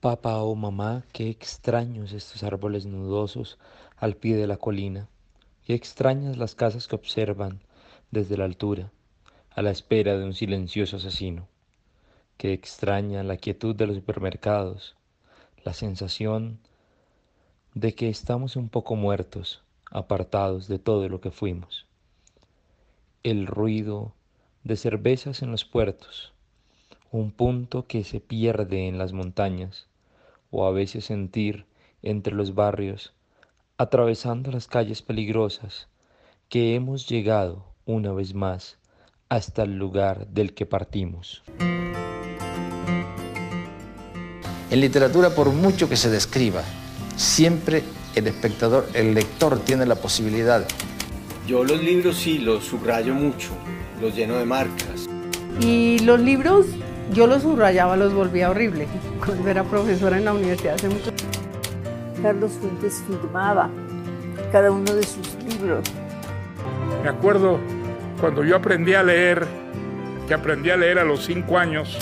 Papá o mamá, qué extraños estos árboles nudosos al pie de la colina, qué extrañas las casas que observan desde la altura, a la espera de un silencioso asesino, qué extraña la quietud de los supermercados, la sensación de que estamos un poco muertos, apartados de todo lo que fuimos, el ruido de cervezas en los puertos, un punto que se pierde en las montañas, o a veces sentir entre los barrios, atravesando las calles peligrosas, que hemos llegado una vez más hasta el lugar del que partimos. En literatura, por mucho que se describa, siempre el espectador, el lector tiene la posibilidad. Yo los libros sí los subrayo mucho, los lleno de marcas. Y los libros yo los subrayaba, los volvía horrible. Cuando era profesora en la universidad hace mucho Carlos Fuentes firmaba cada uno de sus libros. Me acuerdo cuando yo aprendí a leer, que aprendí a leer a los cinco años.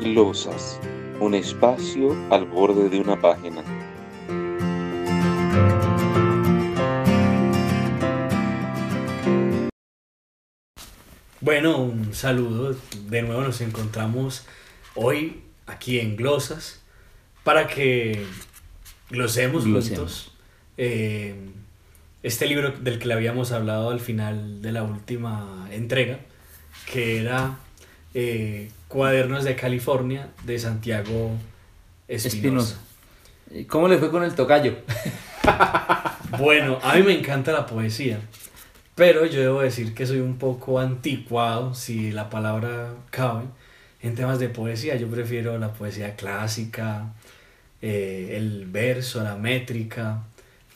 Glosas, un espacio al borde de una página. Bueno, un saludo. De nuevo nos encontramos hoy aquí en Glosas para que glosemos juntos eh, este libro del que le habíamos hablado al final de la última entrega, que era eh, Cuadernos de California de Santiago Espinosa. ¿Y ¿Cómo le fue con el tocayo? bueno, a mí me encanta la poesía. Pero yo debo decir que soy un poco anticuado, si la palabra cabe, en temas de poesía. Yo prefiero la poesía clásica, eh, el verso, la métrica.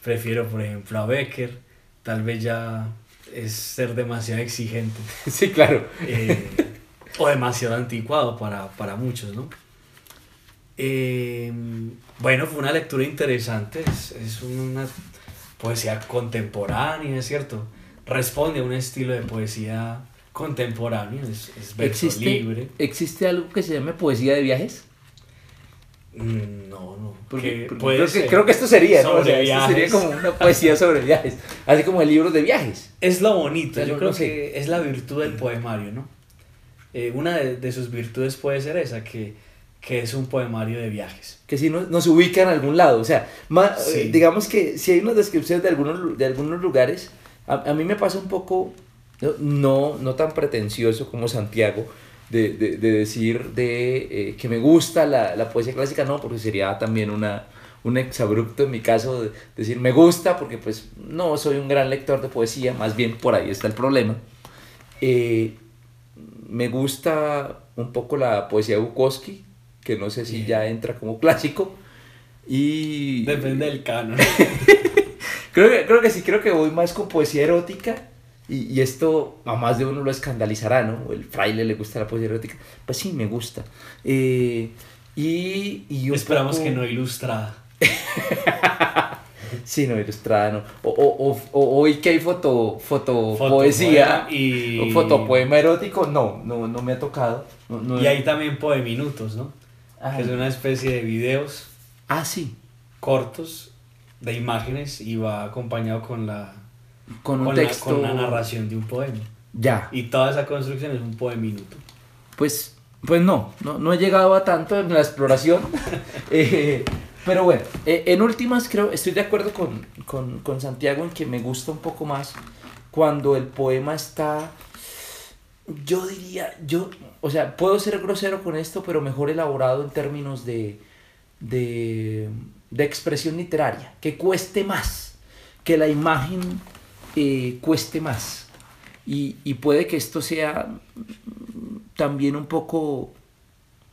Prefiero, por ejemplo, a Becker. Tal vez ya es ser demasiado exigente. Sí, claro. Eh, o demasiado anticuado para, para muchos, ¿no? Eh, bueno, fue una lectura interesante. Es, es una poesía contemporánea, cierto responde a un estilo de poesía contemporáneo, es, es verso ¿Existe, libre. ¿Existe algo que se llame poesía de viajes? Mm, No, no. Porque, porque puede creo, que, ser creo que esto sería, ¿no? O sobre sea, esto sería viajes. como una poesía sobre viajes, así como el libro de viajes. Es lo bonito, O sea, yo no- creo no sé. que es la virtud del poemario, ¿no? Eh, una de, de sus virtudes puede ser esa, que, que es un poemario de viajes. Que si nos, nos ubica en algún lado, o sea, Sí. eh, digamos que si hay unas descripciones de algunos, de algunos lugares, a, a mí me pasa un poco, no- no, tan pretencioso como Santiago, de, de, de decir de, eh, que me gusta la, la poesía clásica, no, porque sería también una, un exabrupto en mi caso de decir me gusta, porque pues no soy un gran lector de poesía, más bien por ahí está el problema. Eh, me gusta un poco la poesía de Bukowski, que no sé si Bien. ya entra como clásico. Y Depende del canon. creo que, creo que sí, creo que voy más con poesía erótica. Y, y esto a más de uno lo escandalizará, ¿no? El fraile le gusta la poesía erótica. Pues sí, me gusta. Eh, y, y Esperamos poco- que no ilustrada. Sí, no, ilustrada, no. O, o, o, hoy que hay foto, foto, Fotopoema poesía y- o fotopoema erótico, no, no, no me ha tocado. No, no- Y hay también poeminutos, ¿no? Ah, Que es una especie de videos ah, sí, cortos de imágenes y va acompañado con la con un con, la- texto. con una narración de un poema. Ya, Y toda esa construcción es un poeminuto. pues, pues no, no, no he llegado a tanto en la exploración. Eh, pero bueno, eh, en últimas creo, estoy de acuerdo con, con, con Santiago en que me gusta un poco más cuando el poema está, yo diría, yo, o sea, puedo ser grosero con esto, pero mejor elaborado en términos de, de, de expresión literaria, que cueste más, que la imagen eh, cueste más. Y, y puede que esto sea también un poco,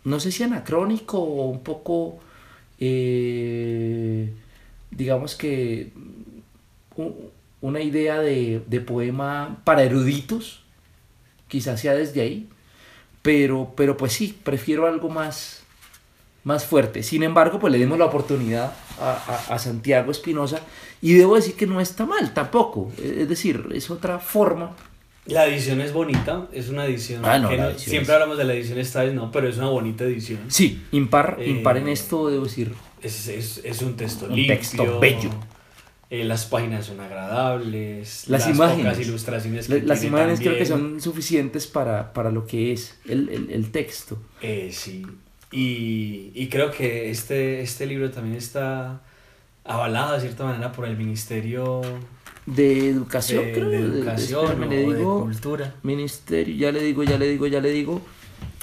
no sé si anacrónico o un poco, eh, digamos que una idea de, de poema para eruditos, quizás sea desde ahí, pero, pero pues sí, prefiero algo más, más fuerte. Sin embargo, pues le dimos la oportunidad a, a- a Santiago Espinosa y debo decir que no está mal tampoco. Es decir, es otra forma La edición es bonita, es una edición. Ah, no, que no- edición siempre es- hablamos de la edición esta vez, no, pero es una bonita edición. Sí, impar, Eh, impar en esto, debo decir. Es, es, es un texto Un limpio. texto bello. eh, las páginas son agradables. Las pocas imágenes. ilustraciones que Las imágenes creo que también. son suficientes para, para lo que es el, el- el texto. Eh, sí. Y, y creo que este, este libro también está avalado de cierta manera por el Ministerio De educación, de, creo. de de- Cultura. Ministerio, ya le digo, ya le digo, ya le digo.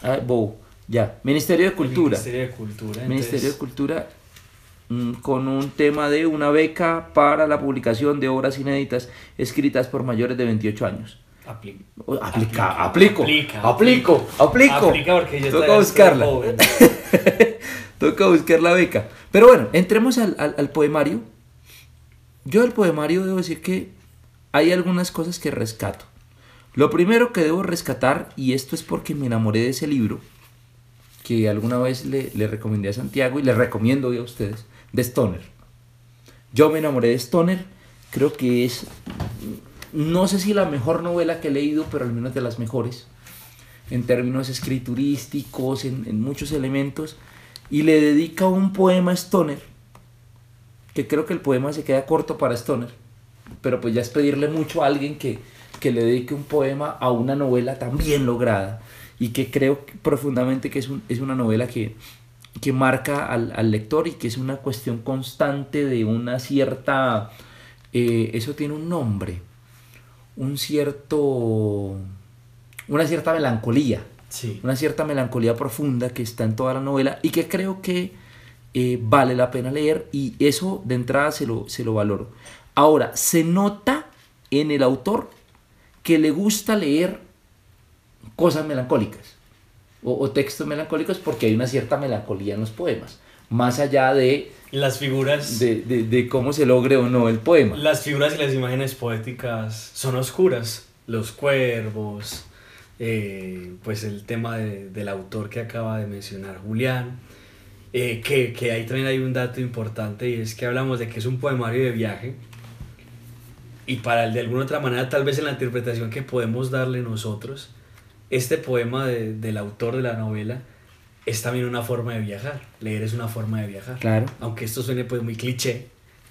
Ah, Bow, ya. Ministerio de El Cultura. Ministerio de Cultura. Ministerio de entonces, Cultura mm, con un tema de una beca para la publicación de obras inéditas escritas por mayores de 28 años. Apli- Aplica, Aplica, aplico, aplica, aplico, aplico. Aplica porque yo Toca buscarla. joven. Toca buscar la beca. Pero bueno, entremos al, al- al poemario. Yo del poemario debo decir que hay algunas cosas que rescato. Lo primero que debo rescatar, y esto es porque me enamoré de ese libro, que alguna vez le, le recomendé a Santiago y le recomiendo hoy a ustedes, de Stoner. Yo me enamoré de Stoner, creo que es, no sé si la mejor novela que he leído, pero al menos de las mejores, en términos escriturísticos, en, en muchos elementos, y le dedica un poema a Stoner, que creo que el poema se queda corto para Stoner, pero pues ya es pedirle mucho a alguien que, que le dedique un poema a una novela tan bien lograda y que creo profundamente que es, un- es una novela que, que marca al, al lector y que es una cuestión constante de una cierta... eh, eso tiene un nombre, un cierto... una cierta melancolía Sí. una cierta melancolía profunda que está en toda la novela y que creo que eh, vale la pena leer y eso de entrada se lo, se lo valoro. Ahora, se nota en el autor que le gusta leer cosas melancólicas o, o textos melancólicos porque hay una cierta melancolía en los poemas, más allá de, Las figuras. de, de- de cómo se logre o no el poema. Las figuras y las imágenes poéticas son oscuras. Los cuervos, eh, pues el tema de- del autor que acaba de mencionar Julián, eh, que, que ahí también hay un dato importante y es que hablamos de que es un poemario de viaje y para el de alguna otra manera, tal vez en la interpretación que podemos darle nosotros, este poema de- del autor de la novela es también una forma de viajar. Leer es una forma de viajar. Claro. Aunque esto suene pues muy cliché,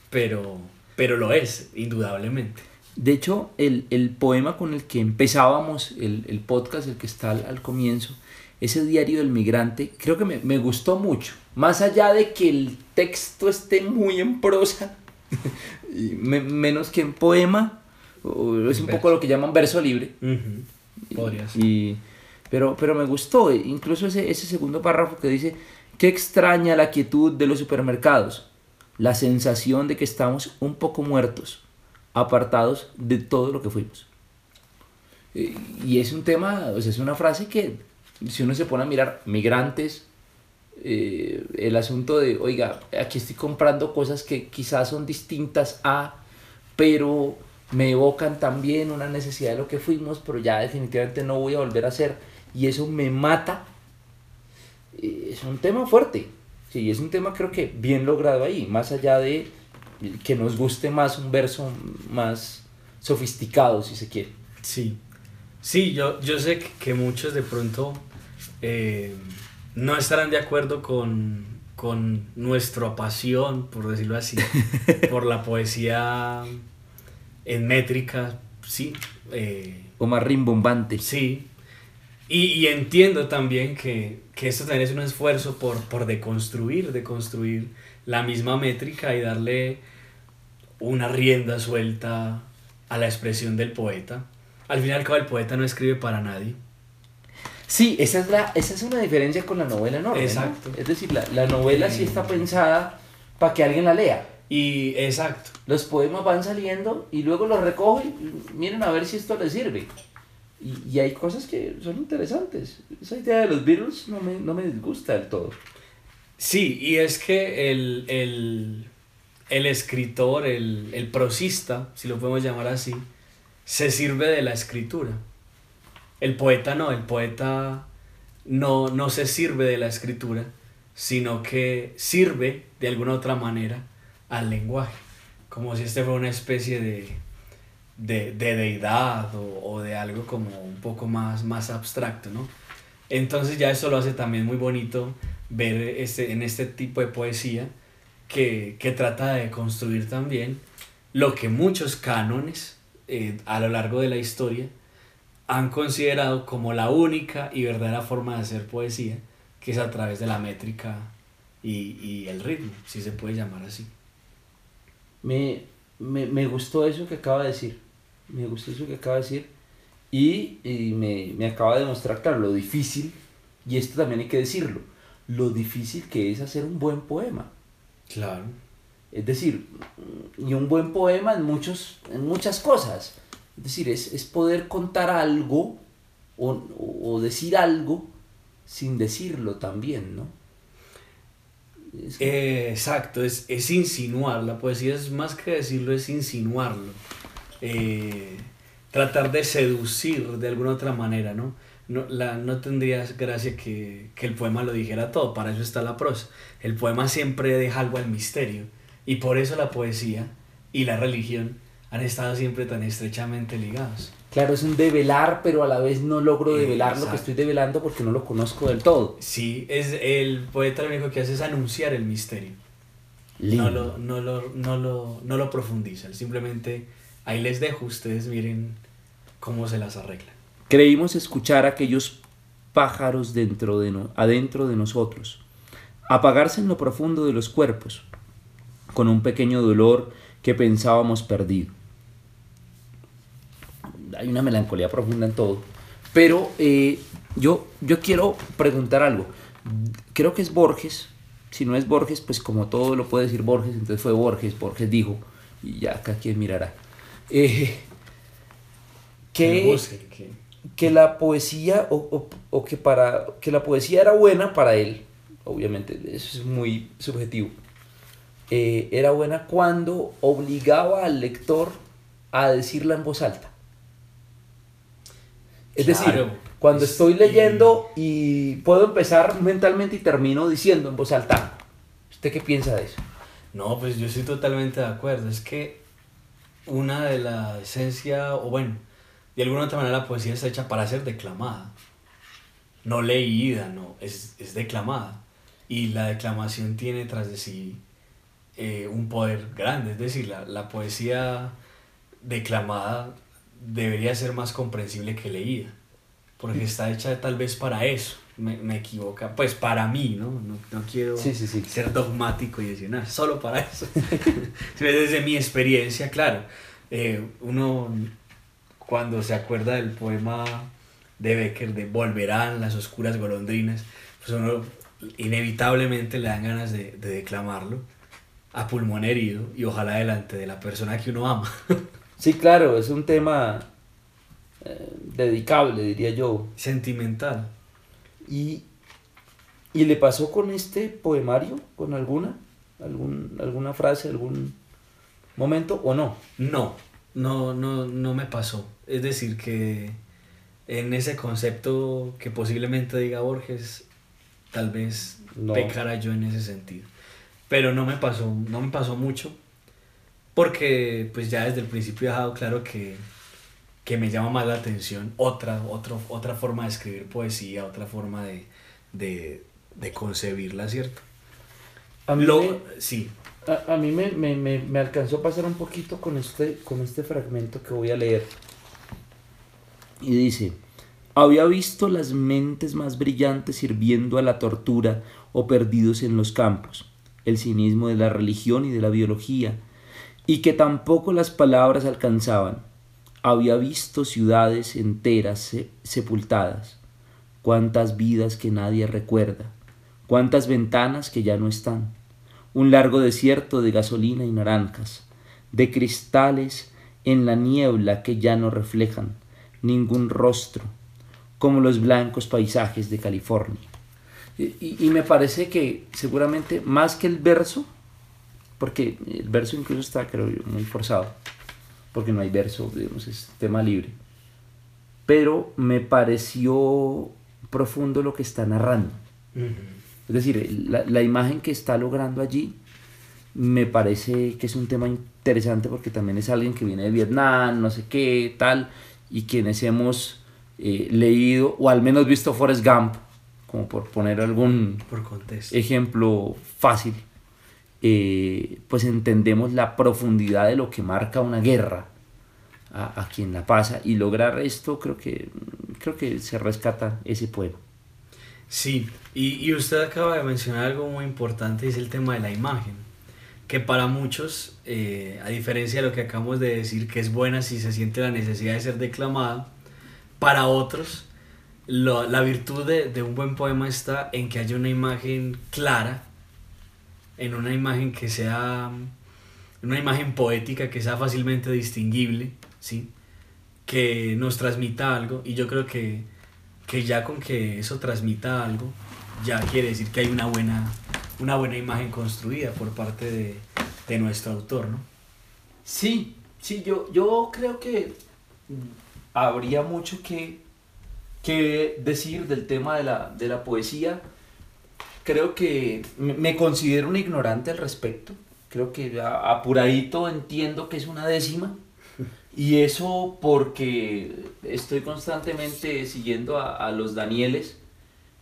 pero, pero lo es, indudablemente. De hecho, el, el poema con el que empezábamos el, el podcast, el que está al, al comienzo, ese diario del migrante, creo que me, me gustó mucho. Más allá de que el texto esté muy en prosa, me- menos que en poema, es un poco lo que llaman verso libre. Podría ser. Y, pero, pero me gustó, eh, incluso ese, ese segundo párrafo que dice, qué extraña la quietud de los supermercados, la sensación de que estamos un poco muertos, apartados de todo lo que fuimos. Eh, Y es un tema, o sea, es una frase que si uno se pone a mirar migrantes, eh, el asunto de, oiga, aquí estoy comprando cosas que quizás son distintas a, pero me evocan también una necesidad de lo que fuimos, pero ya definitivamente no voy a volver a hacer, y eso me mata. Eh, Es un tema fuerte, sí, es un tema creo que bien logrado ahí, más allá de que nos guste más un verso más sofisticado, si se quiere. Sí, sí, yo, yo sé que, que muchos de pronto eh, no estarán de acuerdo con, con nuestra pasión, por decirlo así, por la poesía en métrica, sí. eh, O más rimbombante. Sí. Y, y entiendo también que, que esto también es un esfuerzo por, por deconstruir, deconstruir la misma métrica y darle una rienda suelta a la expresión del poeta. Al fin y al cabo el poeta no escribe para nadie. Sí, esa es, la, esa es una diferencia con la novela enorme. ¿no? Exacto. Es decir, la, la novela sí está pensada para que alguien la lea. Y exacto. Los poemas van saliendo y luego los recogen y miren a ver si esto les sirve. Y, y hay cosas que son interesantes. Esa idea de los Beatles no me, no me disgusta del todo. Sí, y es que el, el, el escritor, el, el prosista, si lo podemos llamar así, se sirve de la escritura. El poeta no, el poeta no, no se sirve de la escritura, sino que sirve de alguna otra manera al lenguaje, como si este fuera una especie de, de, de deidad o, o, de algo como un poco más, más abstracto, ¿no? Entonces ya eso lo hace también muy bonito ver este, en este tipo de poesía que, que trata de construir también lo que muchos cánones eh, a lo largo de la historia han considerado como la única y verdadera forma de hacer poesía, que es a través de la métrica y, y el ritmo, si se puede llamar así. Me, me, me, gustó eso que acaba de decir, me gustó eso que acaba de decir y, y me, me acaba de demostrar, claro, lo difícil, y esto también hay que decirlo, lo difícil que es hacer un buen poema. Claro. Es decir, y un buen poema en, muchos, en muchas cosas. Es decir, es, es poder contar algo o, o, decir algo sin decirlo también, ¿no? Es que... eh, exacto, es, es, insinuar. La poesía es más que decirlo, es insinuarlo. Eh, tratar de seducir de alguna otra manera, ¿no? No, la, no tendría gracia que, que el poema lo dijera todo, para eso está la prosa. El poema siempre deja algo al misterio y por eso la poesía y la religión han estado siempre tan estrechamente ligados. Claro, es un develar, pero a la vez no logro develar Exacto. lo que estoy develando porque no lo conozco del todo. Sí, es el poeta lo único que hace es anunciar el misterio. No lo, no, lo, no, lo, no lo profundiza, simplemente ahí les dejo, ustedes miren cómo se las arreglan. Creímos escuchar aquellos pájaros dentro de no, adentro de nosotros, apagarse en lo profundo de los cuerpos, con un pequeño dolor que pensábamos perdido. Hay una melancolía profunda en todo. Pero eh, yo, yo quiero preguntar algo. Creo que es Borges. Si no es Borges, pues como todo lo puede decir Borges, entonces fue Borges. Borges dijo, y ya acá quien mirará. Eh, que, que la poesía, o, o, o, que, para, que la poesía era buena para él, obviamente, eso es muy subjetivo eh, era buena cuando obligaba al lector a decirla en voz alta. Es claro. decir, cuando estoy leyendo y puedo empezar mentalmente y termino diciendo en voz alta. ¿Usted qué piensa de eso? No, pues yo estoy totalmente de acuerdo. Es que una de la esencia, o bueno, de alguna otra manera la poesía está hecha para ser declamada. No leída, no, es, es declamada. Y la declamación tiene tras de sí eh, un poder grande. Es decir, la, la, poesía declamada debería ser más comprensible que leída, porque está hecha tal vez para eso. Me, me equivoca, pues para mí, ¿no? No, no quiero sí, sí, sí. ser dogmático y decir, nada, solo para eso. Desde mi experiencia, claro, eh, uno cuando se acuerda del poema de Becker de Volverán las oscuras golondrinas, pues uno inevitablemente le dan ganas de, de declamarlo a pulmón herido y ojalá delante de la persona que uno ama. sí, claro, es un tema eh, dedicable, diría yo. Sentimental. ¿Y, ¿Y le pasó con este poemario? ¿Con alguna? ¿Algún, ¿Alguna frase, algún momento o no? No, no, no, no me pasó. Es decir, que en ese concepto que posiblemente diga Borges, tal vez no. pecara yo en ese sentido pero no me pasó, no me pasó mucho, porque pues ya desde el principio he dejado claro que, que me llama más la atención otra, otro, otra forma de escribir poesía, otra forma de, de, de concebirla, ¿cierto? A mí, Lo, me, sí. A, a mí me, me, me, me, alcanzó a pasar un poquito con este, con este fragmento que voy a leer. Y dice, había visto las mentes más brillantes sirviendo a la tortura o perdidos en los campos el cinismo de la religión y de la biología, y que tampoco las palabras alcanzaban. Había visto ciudades enteras se sepultadas, cuántas vidas que nadie recuerda, cuántas ventanas que ya no están, un largo desierto de gasolina y naranjas, de cristales en la niebla que ya no reflejan ningún rostro, como los blancos paisajes de California. Y, y, me parece que seguramente más que el verso, porque el verso incluso está, creo yo, muy forzado, porque no hay verso, digamos, es tema libre. Pero me pareció profundo lo que está narrando. Uh -huh. Es decir, la, la, imagen que está logrando allí me parece que es un tema interesante porque también es alguien que viene de Vietnam, no sé qué, tal, y quienes hemos eh, leído o al menos visto Forrest Gump, como por poner algún Por contexto. ejemplo fácil, eh, pues entendemos la profundidad de lo que marca una guerra a, quien la pasa y lograr esto creo que, creo que se rescata ese poema. Sí, y, y usted acaba de mencionar algo muy importante, es el tema de la imagen, que para muchos, eh, a diferencia de lo que acabamos de decir, que es buena si se siente la necesidad de ser declamada, para otros lo- la virtud de un buen poema está en que haya una imagen clara, en una imagen que sea, una imagen poética que sea fácilmente distinguible, ¿sí? que nos transmita algo, y yo creo que que ya con que eso transmita algo, ya quiere decir que hay una buena, una buena imagen construida por parte de, de nuestro autor, ¿no? Sí, sí, yo, yo creo que habría mucho que, que decir del tema de la, de la poesía. Creo que me, considero un ignorante al respecto. Creo que apuradito entiendo que es una décima. Y eso porque estoy constantemente siguiendo a, a los Danieles.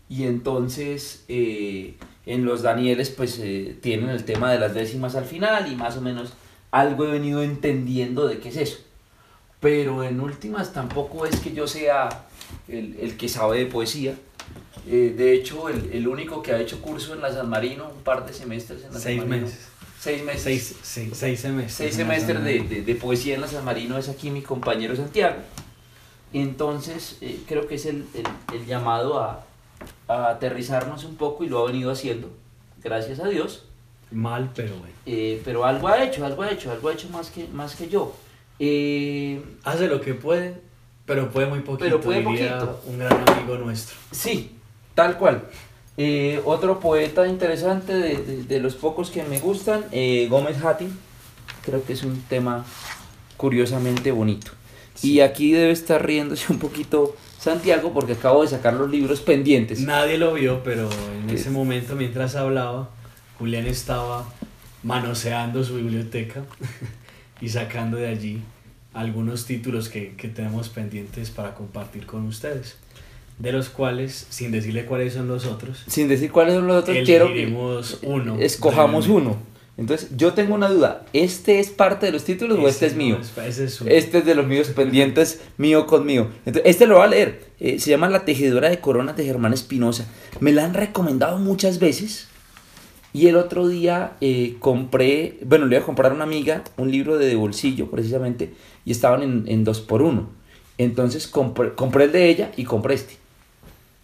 Y entonces eh, en los Danieles pues eh, tienen el tema de las décimas al final y más o menos algo he venido entendiendo de qué es eso. Pero en últimas tampoco es que yo sea el, el que sabe de poesía. Eh, de hecho, el, el único que ha hecho curso en la San Marino, un par de semestres en la Seis San Marino. meses. Seis meses. Seis, seis, seis semestres. Seis semestres de, de- de poesía en la San Marino es aquí mi compañero Santiago. Entonces, eh, creo que es el, el- el llamado a, a aterrizarnos un poco y lo ha venido haciendo, gracias a Dios. Mal, pero bueno. Eh, pero algo ha hecho, algo ha hecho, algo ha hecho más que, más que yo. Eh, Hace lo que puede, pero puede muy poquito. Pero puede poquito. Un gran amigo nuestro. sí, tal cual. Eh, otro poeta interesante de, de- de los pocos que me gustan, eh, Gómez Hattin. Creo que es un tema curiosamente bonito. Y aquí debe estar riéndose un poquito Santiago porque acabo de sacar los libros pendientes. Nadie lo vio, pero en ¿Qué? ese momento, mientras hablaba, Julián estaba manoseando su biblioteca y sacando de allí algunos títulos que, que tenemos pendientes para compartir con ustedes. De los cuales, sin decirle cuáles son los otros, Sin decir cuáles son los otros, quiero que elegiremos uno. escojamos uno. Entonces, yo tengo una duda. ¿Este es parte de los títulos o este es no mío? es uno. Este es de los míos pendientes, mío conmigo. Entonces, este lo voy a leer. Eh, se llama La tejedora de coronas de Germán Espinosa. Me la han recomendado muchas veces. Y el otro día eh, compré, bueno, le iba a comprar a una amiga un libro de, de bolsillo, precisamente, y estaban en, en dos por uno. Entonces compré, compré el de ella y compré este.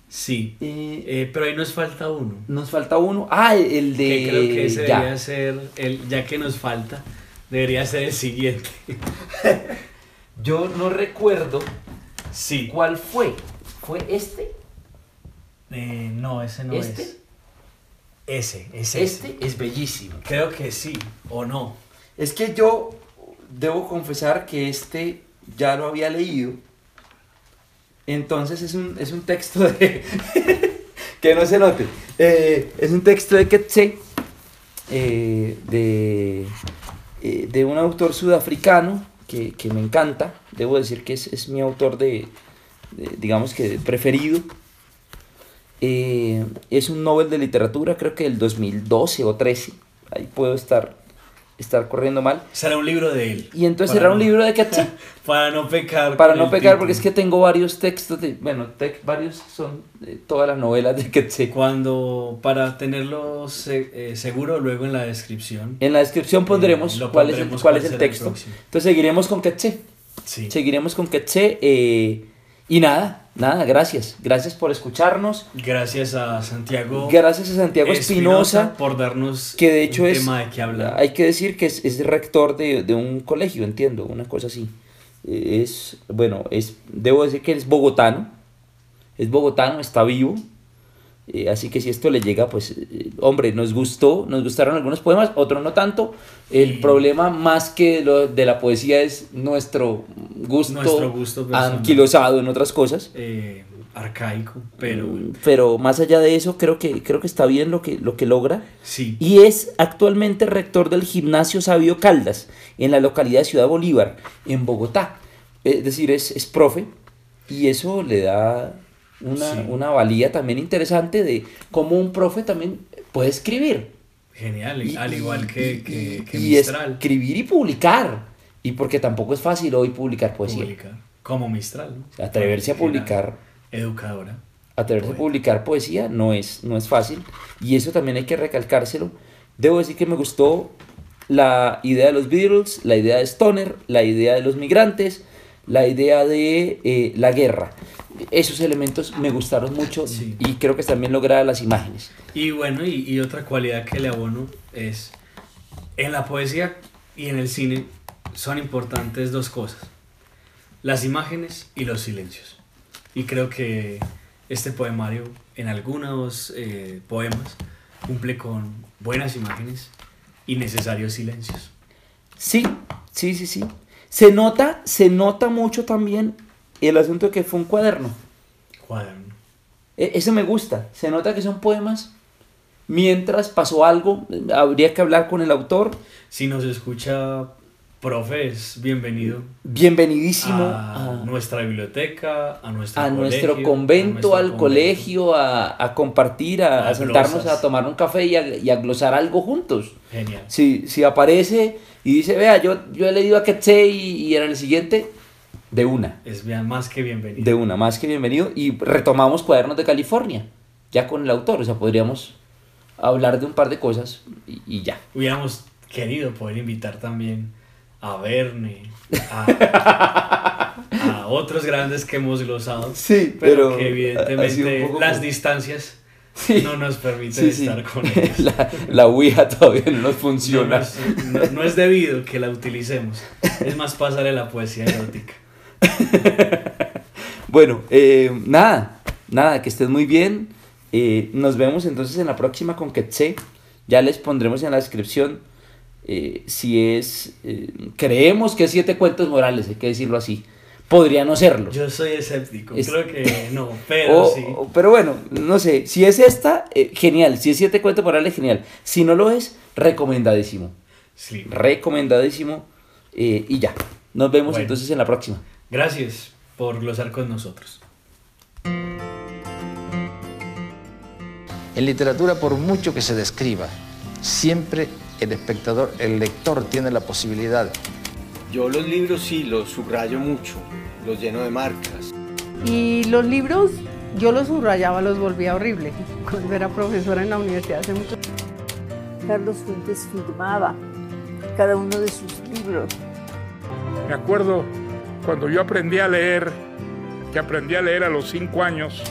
Sí, Eh, eh, pero ahí nos falta uno. nos falta uno. Ah, el, el de. que creo que ese ya. debería ser, el, ya que nos falta, debería ser el siguiente. Yo no recuerdo Sí. cuál fue. ¿Fue este? Eh, no, ese no ¿Este? es. Ese, es ese. Este es bellísimo. Creo que sí, o no. Es que yo debo confesar que este ya lo había leído. Entonces es un, es un texto de... que no se note. Eh, es un texto de Ketse, eh, de, eh, de un autor sudafricano que, que me encanta. Debo decir que es, es mi autor de, de, digamos que preferido. Es un Nobel de literatura, creo que del 2012 o 13. Ahí puedo estar, estar corriendo mal. Será un libro de él. Y entonces era un libro de Ketse. Para no pecar. Para no pecar, porque es que tengo varios textos de. Bueno, te- varios son eh, todas las novelas de Ketse. Cuando, para tenerlo se- eh, seguro, luego en la descripción. En la descripción pondremos Eh, lo cuál, es el, pondremos cuál cuál es el será el texto. Entonces seguiremos con Ketse. Sí. Seguiremos con eh, y nada, nada, gracias. Gracias por escucharnos. Gracias a Santiago Gracias a Santiago Espinosa. por darnos que de hecho un es, tema de qué hablar. hay que decir que es, es rector de, de un colegio, entiendo, una cosa así. Es, bueno, es, debo decir que es bogotano, es bogotano, está vivo, eh, así que si esto le llega, pues, eh, hombre, nos gustó, nos gustaron algunos poemas, otros no tanto. El Y- problema más que lo de la poesía es nuestro gusto, Nuestro gusto anquilosado en otras cosas. Eh, arcaico, pero bueno. Pero más allá de eso, creo que, creo que está bien lo que, lo que logra. Sí. Y es actualmente rector del Gimnasio Sabio Caldas, en la localidad de Ciudad Bolívar, en Bogotá. Es decir, es, es profe, y eso le da una, Sí. una valía también interesante de cómo un profe también puede escribir. Genial, Y- al igual que, que, que y Mistral. escribir y publicar. Y porque tampoco es fácil hoy publicar poesía. publicar. Como Mistral. ¿no? Atreverse a publicar Educadora. atreverse a publicar poesía no es, no es fácil y eso también hay que recalcárselo. Debo decir que me gustó la idea de los Beatles, la idea de Stoner, la idea de los migrantes, la idea de eh, la guerra. Esos elementos me gustaron mucho Sí. y creo que están bien logradas las imágenes. Y bueno, y, y otra cualidad que le abono es, en la poesía y en el cine son importantes dos cosas, las imágenes y los silencios. Y creo que este poemario, en algunos eh, poemas, cumple con buenas imágenes y necesarios silencios. Sí, sí, sí, sí. Se nota, se nota mucho también el asunto de que fue un cuaderno. Cuaderno. E- Eso me gusta. Se nota que son poemas. Mientras pasó algo, habría que hablar con el autor. Si nos escucha, profes, bienvenido Bienvenidísimo a, a, nuestra biblioteca, a nuestro, a nuestro convento, a nuestro al convento. colegio, a, a compartir, a, sentarnos a tomar un café y a, y a glosar algo juntos. Genial. Si, si aparece y dice, vea, yo, yo he leído a Quetzé y, y en el siguiente, de una. Es bien, más que bienvenido. De una, más que bienvenido. Y retomamos Cuadernos de California, ya con el autor. O sea, podríamos hablar de un par de cosas y, y ya. Hubiéramos querido poder invitar también a Verne, a, a otros grandes que hemos glosado, Sí, pero, pero que evidentemente las como- distancias Sí. no nos permiten Sí, sí. estar con ellos. La, la Ouija todavía no nos No, funciona. nos- no- no es debido que la utilicemos, es más pasarle la poesía erótica. Bueno, eh, nada, nada, que estés muy bien. Eh, nos vemos entonces en la próxima con Quetzé. Ya les pondremos en la descripción eh, si es. eh, creemos que es siete cuentos morales, hay que decirlo así. Podría no serlo. Yo soy escéptico, Es- creo que no, pero O- sí. o- pero bueno, no sé. Si es esta, genial. Si es siete cuentos morales, genial. Si no lo es, recomendadísimo. sí. Recomendadísimo. y ya. Nos vemos Bueno. entonces en la próxima. Gracias por glosar con nosotros. En literatura, por mucho que se describa, siempre el espectador, el lector tiene la posibilidad Yo los libros sí los subrayo mucho, los lleno de marcas. Y los libros, yo los subrayaba, los volvía horrible. Cuando era profesora en la universidad hace mucho Carlos Fuentes firmaba cada uno de sus libros. Me acuerdo cuando yo aprendí a leer, que aprendí a leer a los cinco años,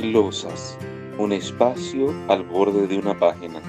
Glosas, un espacio al borde de una página.